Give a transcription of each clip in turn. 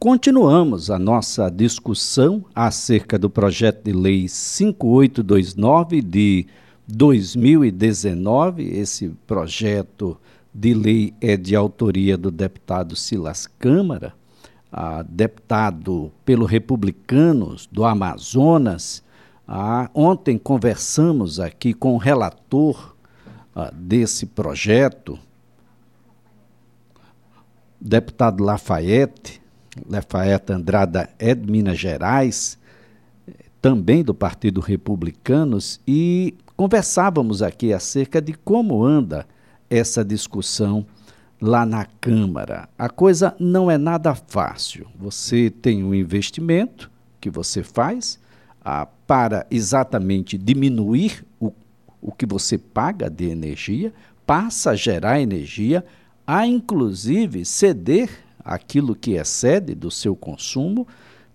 Continuamos a nossa discussão acerca do projeto de lei 5829 de 2019. Esse projeto de lei é de autoria do deputado Silas Câmara, deputado pelo Republicanos do Amazonas. Ah, ontem conversamos aqui com o relator ah, desse projeto, deputado Lafayette, Lafayette Andrada é de Minas Gerais, também do Partido Republicanos, e conversávamos aqui acerca de como anda essa discussão lá na Câmara. A coisa não é nada fácil. Você tem um investimento que você faz ah, para exatamente diminuir o, o que você paga de energia, passa a gerar energia, a inclusive ceder aquilo que excede do seu consumo,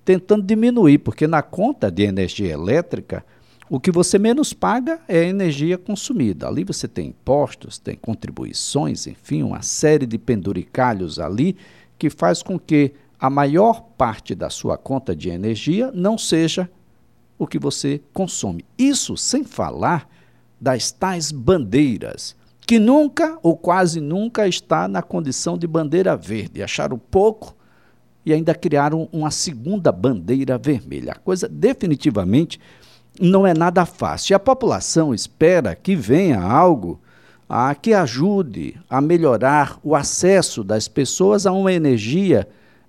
tentando diminuir, porque na conta de energia elétrica, o que você menos paga é a energia consumida. Ali você tem impostos, tem contribuições, enfim, uma série de penduricalhos ali que faz com que a maior parte da sua conta de energia não seja o que você consome. Isso sem falar das tais bandeiras que nunca ou quase nunca está na condição de bandeira verde. Acharam pouco e ainda criaram uma segunda bandeira vermelha. A coisa definitivamente não é nada fácil. E a população espera que venha algo a que ajude a melhorar o acesso das pessoas a uma energia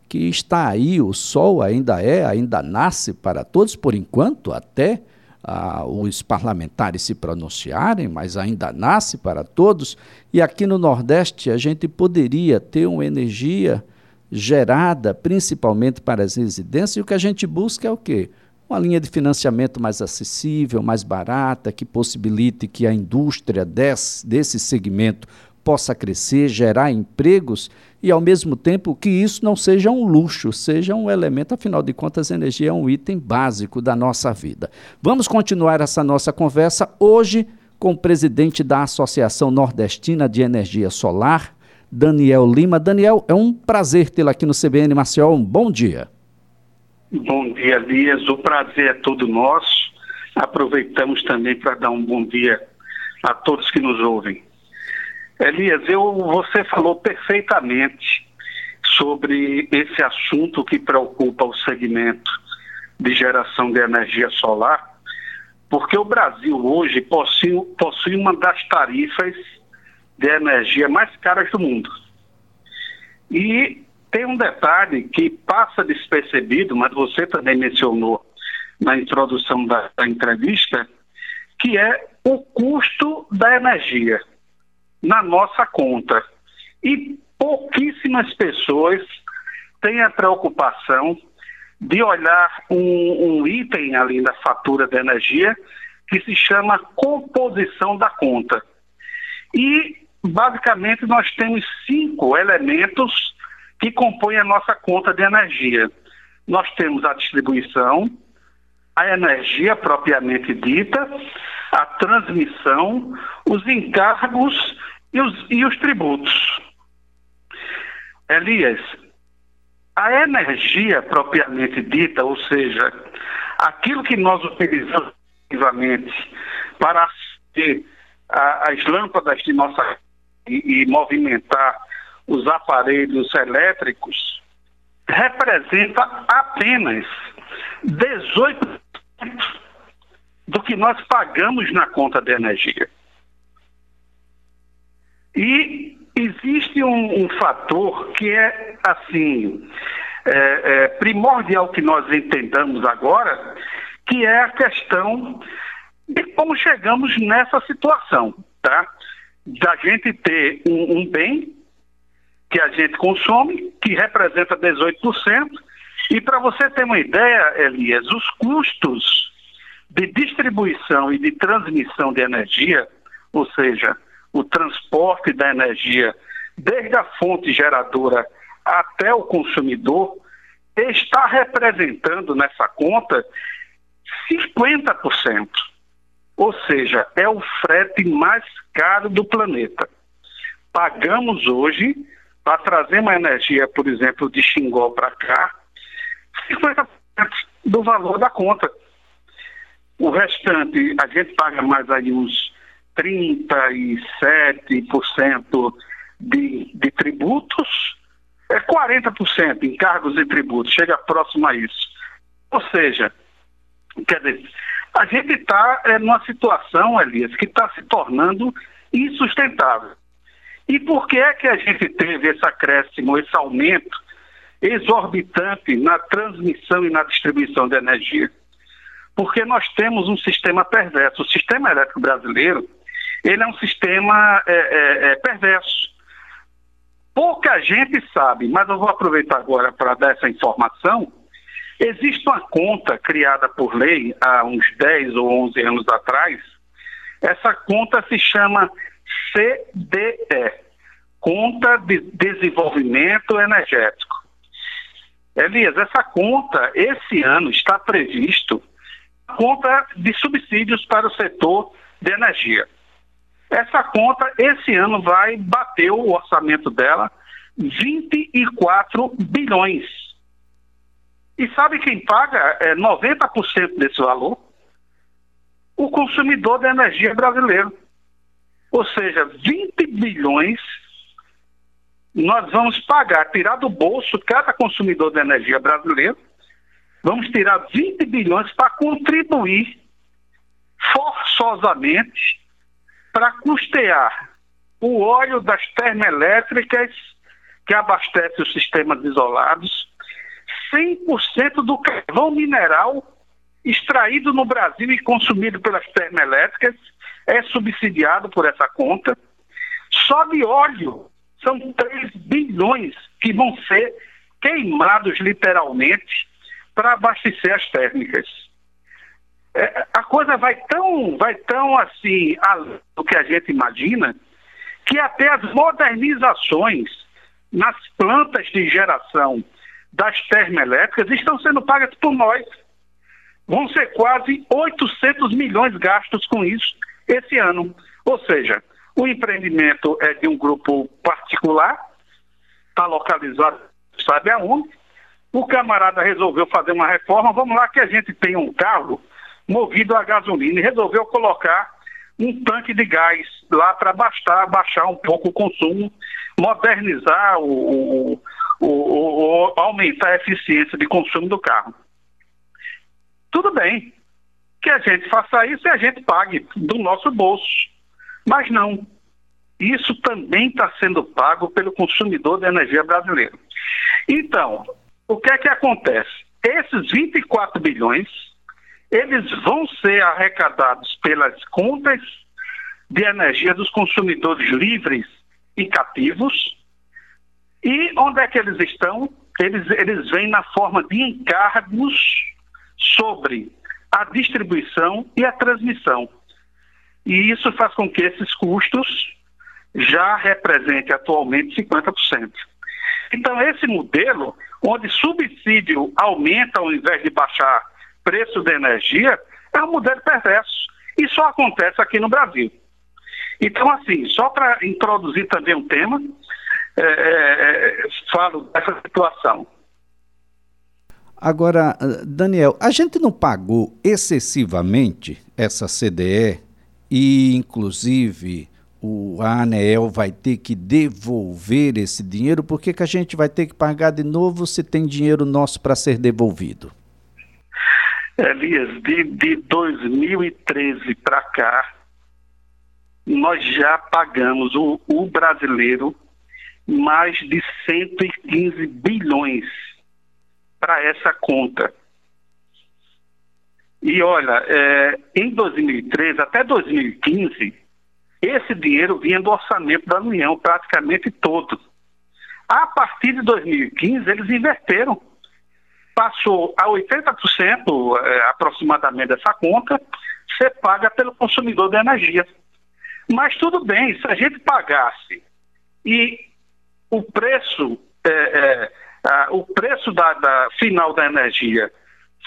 que está aí, o sol ainda é, ainda nasce para todos por enquanto, até ah, os parlamentares se pronunciarem, mas ainda nasce para todos. E aqui no Nordeste a gente poderia ter uma energia gerada principalmente para as residências, e o que a gente busca é o quê? Uma linha de financiamento mais acessível, mais barata, que possibilite que a indústria desse, desse segmento possa crescer, gerar empregos e, ao mesmo tempo, que isso não seja um luxo, seja um elemento, afinal de contas, energia é um item básico da nossa vida. Vamos continuar essa nossa conversa hoje com o presidente da Associação Nordestina de Energia Solar, Daniel Lima. Daniel, é um prazer tê-lo aqui no CBN Maceió. Um bom dia. Bom dia, Elias. O prazer é todo nosso. Aproveitamos também para dar um bom dia a todos que nos ouvem. Elias, eu, você falou perfeitamente sobre esse assunto que preocupa o segmento de geração de energia solar, porque o Brasil hoje possui, possui uma das tarifas de energia mais caras do mundo. E tem um detalhe que passa despercebido, mas você também mencionou na introdução da, da entrevista, que é o custo da energia na nossa conta. E pouquíssimas pessoas têm a preocupação de olhar um, um item ali na fatura da energia que se chama composição da conta. E, basicamente, nós temos cinco elementos que compõem a nossa conta de energia. Nós temos a distribuição, a energia propriamente dita, a transmissão, os encargos e os, e os tributos. Elias, a energia propriamente dita, ou seja, aquilo que nós utilizamos para acender as lâmpadas de nossa e, e movimentar os aparelhos elétricos, representa apenas 18% do que nós pagamos na conta de energia. E existe um, um fator que é, assim, é, é, primordial que nós entendamos agora, que é a questão de como chegamos nessa situação, tá? Da gente ter um, um bem que a gente consome, que representa 18%, e para você ter uma ideia, Elias, os custos de distribuição e de transmissão de energia, ou seja, o transporte da energia, desde a fonte geradora até o consumidor, está representando nessa conta 50%. Ou seja, é o frete mais caro do planeta. Pagamos hoje para trazer uma energia, por exemplo, de Xingó para cá, 50% do valor da conta. O restante, a gente paga mais aí uns 37% de, de tributos, é 40% em cargos e tributos, chega próximo a isso. Ou seja, quer dizer, a gente está é, numa situação, Elias, que está se tornando insustentável. E por que é que a gente teve esse acréscimo, esse aumento exorbitante na transmissão e na distribuição de energia? Porque nós temos um sistema perverso. O sistema elétrico brasileiro, ele é um sistema é, é, é perverso. Pouca gente sabe, mas eu vou aproveitar agora para dar essa informação. Existe uma conta criada por lei há uns 10 ou 11 anos atrás. Essa conta se chama CDE Conta de Desenvolvimento Energético. Elias, essa conta, esse ano, está previsto conta de subsídios para o setor de energia. Essa conta, esse ano, vai bater o orçamento dela 24 bilhões. E sabe quem paga é, 90% desse valor? O consumidor da energia brasileiro. Ou seja, 20 bilhões nós vamos pagar, tirar do bolso cada consumidor de energia brasileiro, vamos tirar 20 bilhões para contribuir forçosamente para custear o óleo das termoelétricas que abastece os sistemas isolados, 100% do carvão mineral extraído no Brasil e consumido pelas termoelétricas é subsidiado por essa conta. Só de óleo são 3 bilhões que vão ser queimados literalmente para abastecer as térmicas. É, a coisa vai tão, vai tão assim, além do que a gente imagina, que até as modernizações nas plantas de geração das termoelétricas estão sendo pagas por nós. Vão ser quase 800 milhões gastos com isso esse ano. Ou seja, o empreendimento é de um grupo particular, está localizado, sabe aonde. O camarada resolveu fazer uma reforma. Vamos lá que a gente tem um carro movido a gasolina e resolveu colocar um tanque de gás lá para baixar, baixar um pouco o consumo, modernizar o, o, o, o, aumentar a eficiência de consumo do carro. Tudo bem que a gente faça isso e a gente pague do nosso bolso. Mas não. Isso também está sendo pago pelo consumidor de energia brasileiro. Então, o que é que acontece? Esses 24 bilhões, eles vão ser arrecadados pelas contas de energia dos consumidores livres e cativos. E onde é que eles estão? Eles, eles vêm na forma de encargos sobre a distribuição e a transmissão. E isso faz com que esses custos já representem atualmente 50%. Então, esse modelo, onde subsídio aumenta ao invés de baixar preço da energia, é um modelo perverso. E só acontece aqui no Brasil. Então, assim, só para introduzir também um tema, é, é, é falo dessa situação. Agora, Daniel, a gente não pagou excessivamente essa CDE e, inclusive, o ANEEL vai ter que devolver esse dinheiro? Por que, que a gente vai ter que pagar de novo se tem dinheiro nosso para ser devolvido? Elias, de, de 2013 para cá, nós já pagamos o, o brasileiro mais de 115 bilhões para essa conta. E olha, é, em 2013 até 2015, esse dinheiro vinha do orçamento da União, praticamente todo. A partir de 2015, eles inverteram. Passou a 80% é, aproximadamente dessa conta ser paga pelo consumidor da energia. Mas tudo bem, se a gente pagasse e o preço, é, é, a, o preço da, da final da energia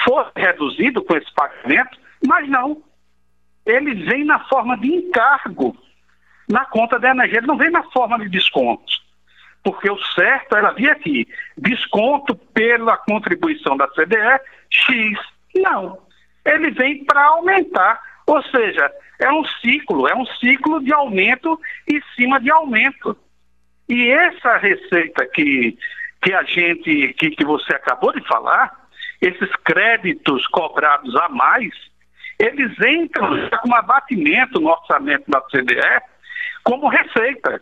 fosse reduzido com esse pagamento, mas não. Ele vem na forma de encargo na conta da energia, ele não vem na forma de desconto. Porque o certo era vir aqui, desconto pela contribuição da CDE, X. Não. Ele vem para aumentar. Ou seja, é um ciclo, é um ciclo de aumento em cima de aumento. E essa receita que, que a gente, que, que você acabou de falar, esses créditos cobrados a mais, eles entram com um abatimento no orçamento da CDE como receita.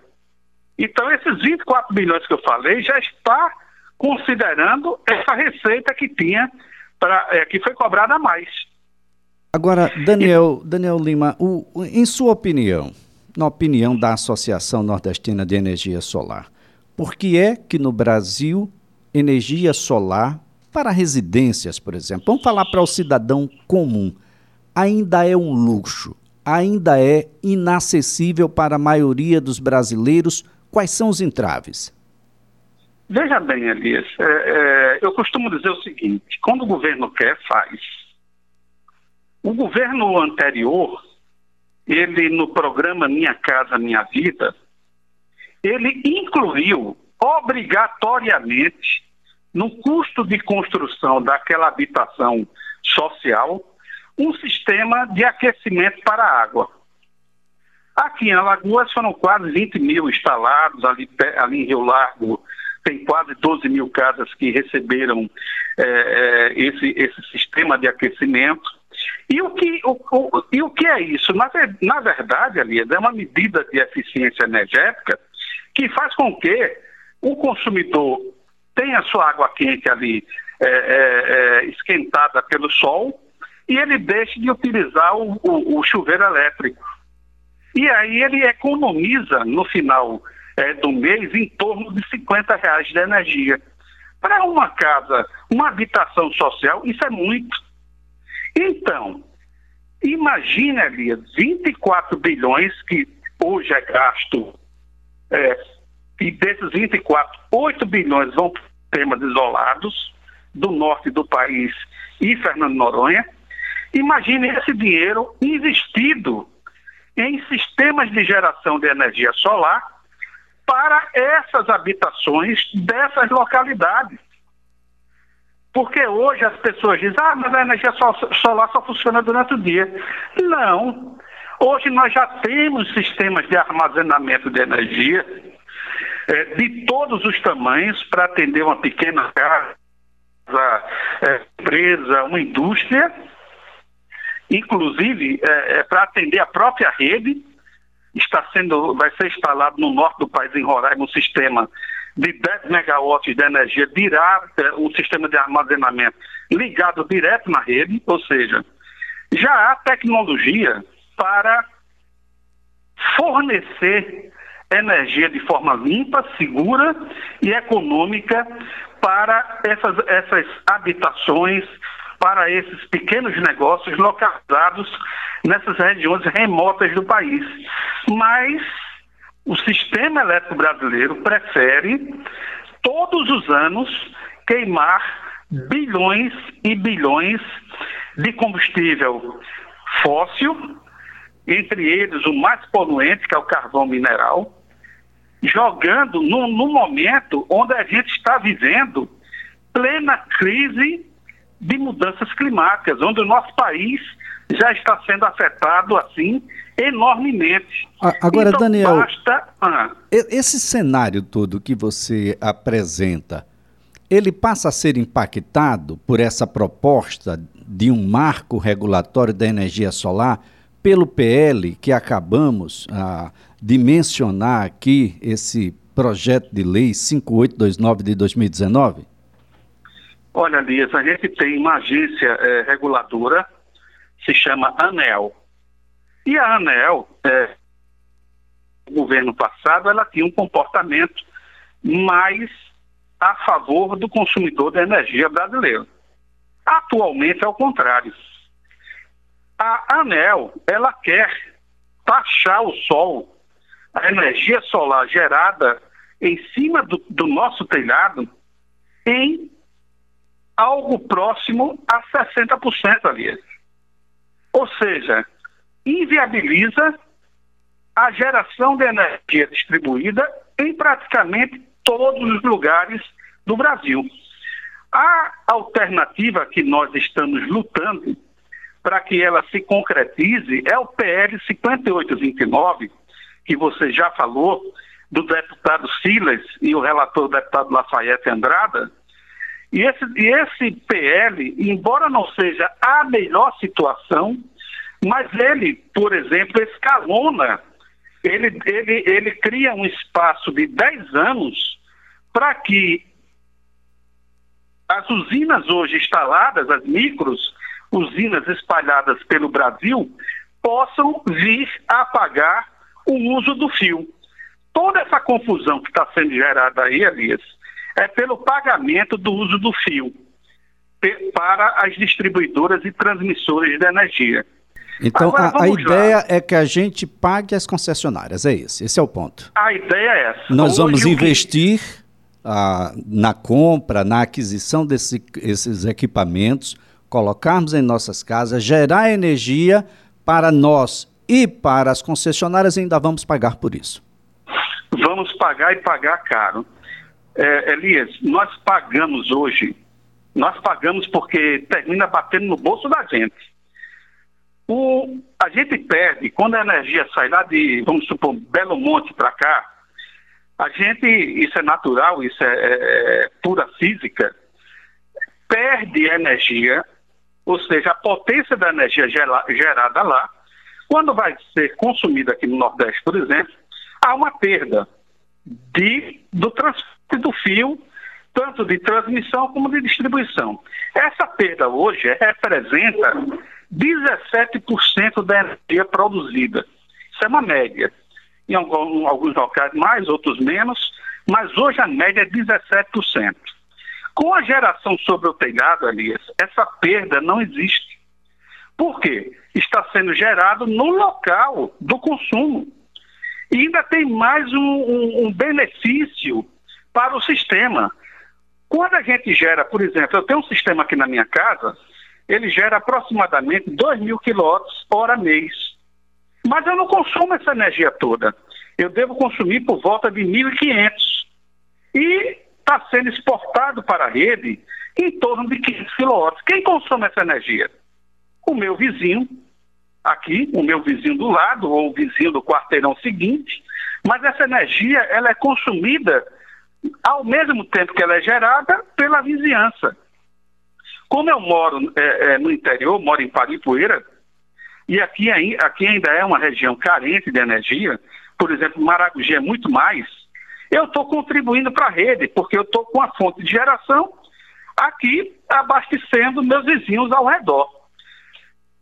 Então, esses 24 bilhões que eu falei já está considerando essa receita que tinha, pra, é, que foi cobrada a mais. Agora, Daniel, Daniel Lima, o, em sua opinião, na opinião da Associação Nordestina de Energia Solar, por que é que no Brasil energia solar para residências, por exemplo, vamos falar para o cidadão comum, ainda é um luxo, ainda é inacessível para a maioria dos brasileiros? Quais são os entraves? Veja bem, Elias, é, é, eu costumo dizer o seguinte: quando o governo quer, faz. O governo anterior, ele no programa Minha Casa Minha Vida, ele incluiu obrigatoriamente no custo de construção daquela habitação social um sistema de aquecimento para a água. Aqui em Alagoas foram quase 20 mil instalados, ali, ali em Rio Largo tem quase 12 mil casas que receberam é, é, esse, esse sistema de aquecimento. E o que, o, o, e o que é isso? Na, na verdade, Elias, é uma medida de eficiência energética que faz com que o consumidor tenha sua água quente ali é, é, é esquentada pelo sol e ele deixe de utilizar o, o chuveiro elétrico. E aí ele economiza no final é, do mês em torno de 50 reais de energia. Para uma casa, uma habitação social, isso é muito. Então, imagine, Elias, 24 bilhões que hoje é gasto, é, e desses 24, 8 bilhões vão para temas isolados do norte do país e Fernando Noronha. Imagine esse dinheiro investido em sistemas de geração de energia solar para essas habitações dessas localidades. Porque hoje as pessoas dizem, ah, mas a energia solar só funciona durante o dia. Não. Hoje nós já temos sistemas de armazenamento de energia é, de todos os tamanhos para atender uma pequena casa, é, empresa, uma indústria inclusive é, é para atender a própria rede. Está sendo, vai ser instalado no norte do país, em Roraima, um sistema de 10 megawatts de energia direta, um sistema de armazenamento ligado direto na rede, ou seja, já há tecnologia para fornecer energia de forma limpa, segura e econômica para essas, essas habitações, para esses pequenos negócios localizados nessas regiões remotas do país. Mas o sistema elétrico brasileiro prefere todos os anos queimar bilhões e bilhões de combustível fóssil, entre eles o mais poluente, que é o carvão mineral, jogando no, no momento onde a gente está vivendo plena crise de mudanças climáticas, onde o nosso país já está sendo afetado assim enormemente. Agora, então, Daniel, basta... ah, esse cenário todo que você apresenta, ele passa a ser impactado por essa proposta de um marco regulatório da energia solar pelo PL que acabamos ah, de mencionar aqui, esse projeto de lei 5829 de 2019? Olha, Lias, a gente tem uma agência é, reguladora, se chama ANEL. E a ANEL, é, no governo passado, ela tinha um comportamento mais a favor do consumidor da energia brasileiro. Atualmente é o contrário. A ANEL, ela quer taxar o sol, a energia solar gerada em cima do, do nosso telhado, em algo próximo a 60% ali. Ou seja, inviabiliza a geração de energia distribuída em praticamente todos os lugares do Brasil. A alternativa que nós estamos lutando para que ela se concretize é o PL 5829, que você já falou, do deputado Silas e o relator, deputado Lafayette Andrada. E esse, e esse PL, embora não seja a melhor situação, mas ele, por exemplo, escalona, ele, ele, ele cria um espaço de 10 anos para que as usinas hoje instaladas, as micros usinas espalhadas pelo Brasil, possam vir a pagar o uso do fio. Toda essa confusão que está sendo gerada aí, Elias, é pelo pagamento do uso do fio para as distribuidoras e transmissoras de energia. Então, Agora, a, a ideia lá. é que a gente pague as concessionárias, é esse, esse é o ponto. A ideia é essa. Nós Hoje, vamos investir que... ah, na compra, na aquisição desses equipamentos, colocarmos em nossas casas, gerar energia para nós e para as concessionárias, e ainda vamos pagar por isso. Vamos pagar e pagar caro. É, Elias, nós pagamos hoje, nós pagamos porque termina batendo no bolso da gente. O, a gente perde, quando a energia sai lá de, vamos supor, Belo Monte para cá, a gente, isso é natural, isso é, é, é pura física, perde energia, ou seja, a potência da energia gerada lá, quando vai ser consumida aqui no Nordeste, por exemplo, há uma perda de, do transporte do fio, tanto de transmissão como de distribuição. Essa perda hoje representa 17% da energia produzida. Isso é uma média. Em alguns locais mais, outros menos, mas hoje a média é 17%. Com a geração sobre o telhado, Elias, essa perda não existe. Por quê? Está sendo gerado no local do consumo. E ainda tem mais um, um, um benefício para o sistema. Quando a gente gera, por exemplo, eu tenho um sistema aqui na minha casa ele gera aproximadamente 2 mil quilowatts hora mês. Mas eu não consumo essa energia toda. Eu devo consumir por volta de 1.500. E está sendo exportado para a rede em torno de 500 quilowatts. Quem consome essa energia? O meu vizinho, aqui, o meu vizinho do lado, ou o vizinho do quarteirão seguinte. Mas essa energia ela é consumida ao mesmo tempo que ela é gerada pela vizinhança. Como eu moro é, é, no interior, moro em Paripoeira, e aqui, aqui ainda é uma região carente de energia, por exemplo, Maragogi é muito mais, eu estou contribuindo para a rede, porque eu estou com a fonte de geração aqui abastecendo meus vizinhos ao redor.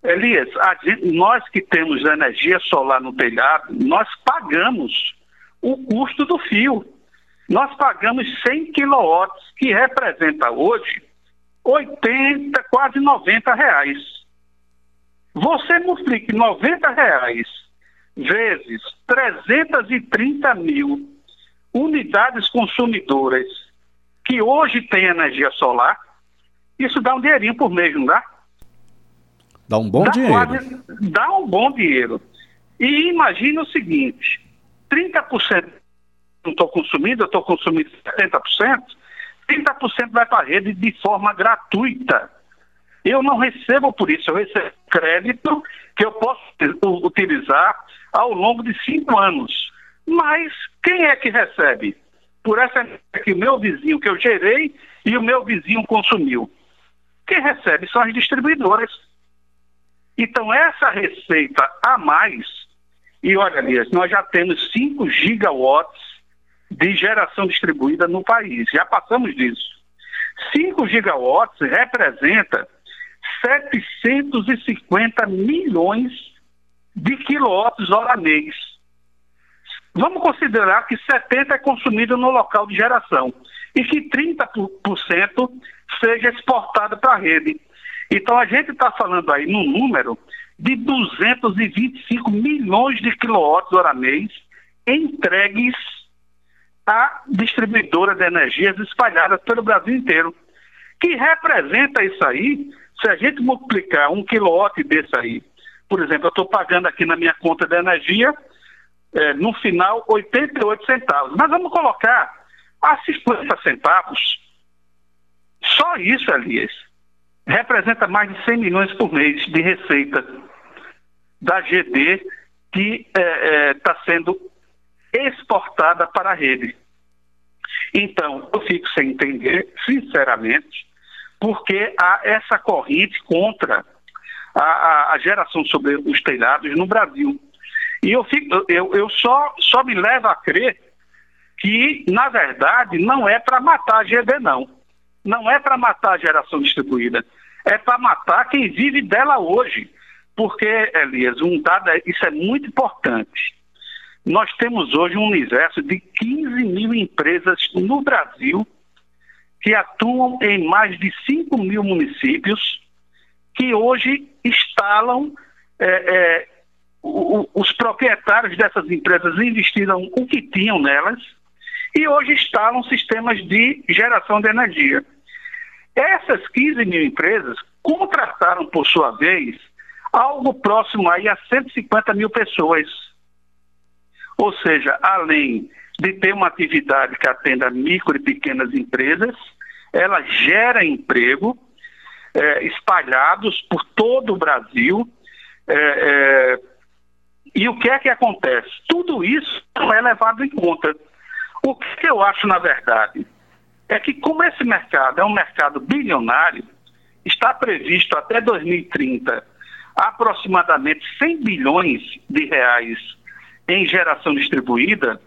Elias, gente, nós que temos energia solar no telhado, nós pagamos o custo do fio. Nós pagamos 100 quilowatts, que representa hoje 80, quase 90 reais. Você multiplique 90 reais vezes 330 mil unidades consumidoras que hoje têm energia solar, isso dá um dinheirinho por mês, não dá? Dá um bom dá dinheiro. Quase, dá um bom dinheiro. E imagine o seguinte: 30% não estou consumindo, eu estou consumindo 70%, 30% vai para a rede de forma gratuita. Eu não recebo por isso, eu recebo crédito que eu posso utilizar ao longo de cinco anos. Mas quem é que recebe? Por essa que o meu vizinho que eu gerei e o meu vizinho consumiu. Quem recebe são as distribuidoras. Então, essa receita a mais, e olha, Elias, nós já temos 5 gigawatts de geração distribuída no país. Já passamos disso. 5 gigawatts representa 750 milhões de quilowatts hora mês. Vamos considerar que 70% é consumido no local de geração e que 30% seja exportado para a rede. Então a gente está falando aí num número de 225 milhões de quilowatts hora mês entregues a distribuidora de energias espalhadas pelo Brasil inteiro, que representa isso aí, se a gente multiplicar um quilowatt desse aí, por exemplo, eu estou pagando aqui na minha conta de energia, é, no final, 88 centavos. Mas vamos colocar a 50 centavos. Só isso, Elias, representa mais de 100 milhões por mês de receita da GD que está é, é, tá sendo exportada para a rede. Então, eu fico sem entender, sinceramente, porque há essa corrente contra a, a, geração sobre os telhados no Brasil. E eu, fico, eu, eu só, só me levo a crer que, na verdade, não é para matar a GD, não. Não é para matar a geração distribuída. É para matar quem vive dela hoje. Porque, Elias, um dado, é, isso é muito importante. Nós temos hoje um universo de 15 mil empresas no Brasil que atuam em mais de 5 mil municípios, que hoje instalam, é, é, os proprietários dessas empresas investiram o que tinham nelas e hoje instalam sistemas de geração de energia. Essas 15 mil empresas contrataram, por sua vez, algo próximo aí a 150 mil pessoas. Ou seja, além de ter uma atividade que atenda micro e pequenas empresas, ela gera emprego é, espalhados por todo o Brasil. É, é, e o que é que acontece? Tudo isso não é levado em conta. O que eu acho, na verdade, é que como esse mercado é um mercado bilionário, está previsto até 2030 aproximadamente 100 bilhões de reais em geração distribuída,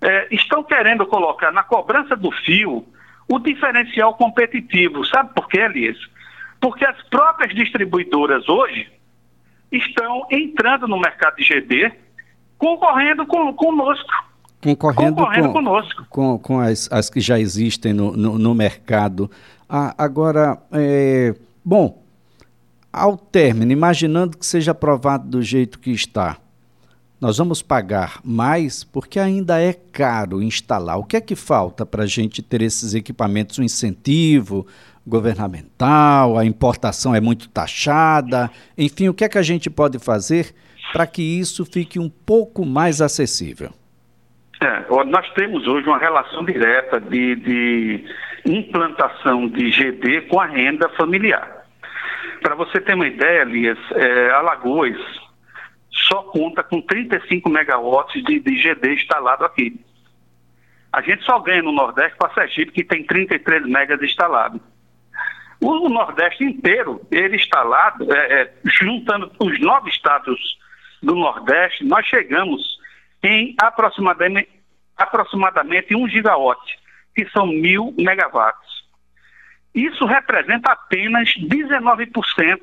é, estão querendo colocar na cobrança do fio o diferencial competitivo. Sabe por quê, Elias? Porque as próprias distribuidoras hoje estão entrando no mercado de GD, concorrendo com, conosco. Concorrendo, concorrendo com, conosco. Com, com as, as que já existem no, no, no mercado. Ah, agora, é, bom, ao término, imaginando que seja aprovado do jeito que está, nós vamos pagar mais porque ainda é caro instalar. O que é que falta para a gente ter esses equipamentos? Um incentivo governamental, a importação é muito taxada, enfim, o que é que a gente pode fazer para que isso fique um pouco mais acessível? É, nós temos hoje uma relação direta de, de implantação de GD com a renda familiar. Para você ter uma ideia, Elias, é, Alagoas só conta com 35 megawatts de, de GD instalado aqui. A gente só ganha no Nordeste para Sergipe, que tem 33 megas instalado. O Nordeste inteiro, ele instalado, é, é, juntando os nove estados do Nordeste, nós chegamos em aproximadamente, aproximadamente 1 gigawatt, que são mil megawatts. Isso representa apenas 19%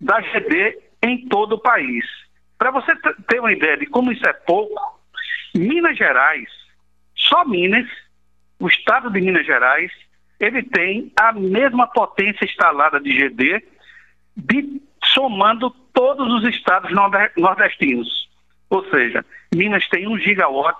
da GD em todo o país. Para você ter uma ideia de como isso é pouco, Minas Gerais, só Minas, o estado de Minas Gerais, ele tem a mesma potência instalada de GD, de, somando todos os estados nordestinos. Ou seja, Minas tem 1 gigawatt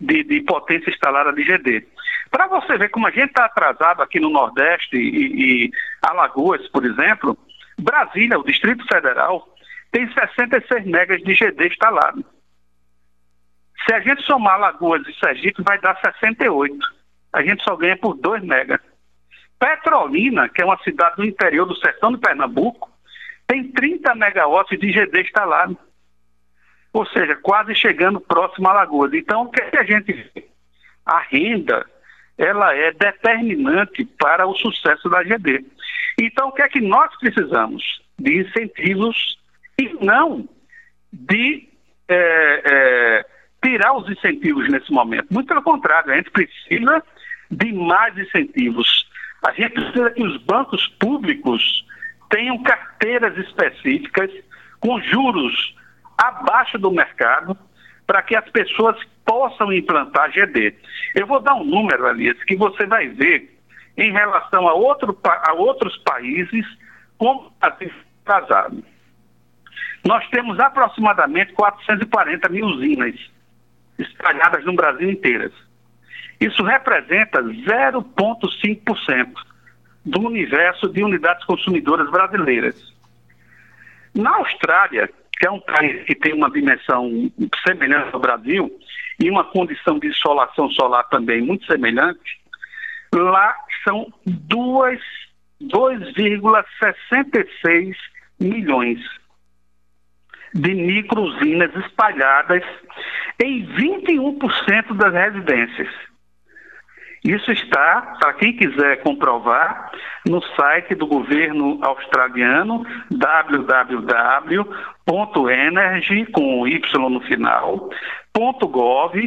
de, de potência instalada de GD. Para você ver como a gente está atrasado aqui no Nordeste e, e Alagoas, por exemplo, Brasília, o Distrito Federal, tem 66 megas de GD instalado. Se a gente somar Alagoas e Sergipe, vai dar 68. A gente só ganha por 2 megas. Petrolina, que é uma cidade do interior do sertão de Pernambuco, tem 30 megawatts de GD instalado. Ou seja, quase chegando próximo a Alagoas. Então, o que, é que a gente vê? A renda ela é determinante para o sucesso da GD. Então, o que é que nós precisamos? De incentivos e não de é, é, tirar os incentivos nesse momento. Muito pelo contrário, a gente precisa de mais incentivos. A gente precisa que os bancos públicos tenham carteiras específicas com juros abaixo do mercado para que as pessoas possam implantar GD. Eu vou dar um número, Alice, que você vai ver em relação a, outro, a outros países como atrasado. Nós temos aproximadamente 440 mil usinas espalhadas no Brasil inteiro. Isso representa 0,5% do universo de unidades consumidoras brasileiras. Na Austrália, que é um país que tem uma dimensão semelhante ao Brasil e uma condição de insolação solar também muito semelhante, lá são 2,66 milhões de micro-usinas espalhadas em 21% das residências. Isso está, para quem quiser comprovar, no site do governo australiano www.energy com y no final .gov.au.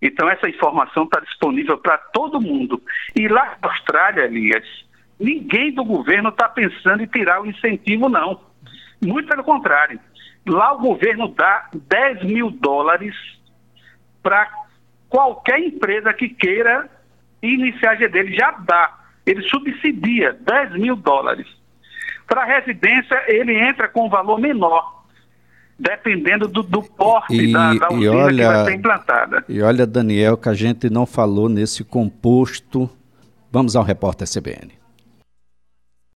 Então essa informação está disponível para todo mundo. E lá na Austrália, Elias, ninguém do governo está pensando em tirar o incentivo, não. Muito pelo contrário. Lá o governo dá 10 mil dólares para qualquer empresa que queira iniciar a G dele. Já dá. Ele subsidia 10 mil dólares. Para a residência, ele entra com um valor menor dependendo do, do porte e, da, da usina olha, que vai ser implantada. E olha, Daniel, que a gente não falou nesse composto. Vamos ao repórter CBN.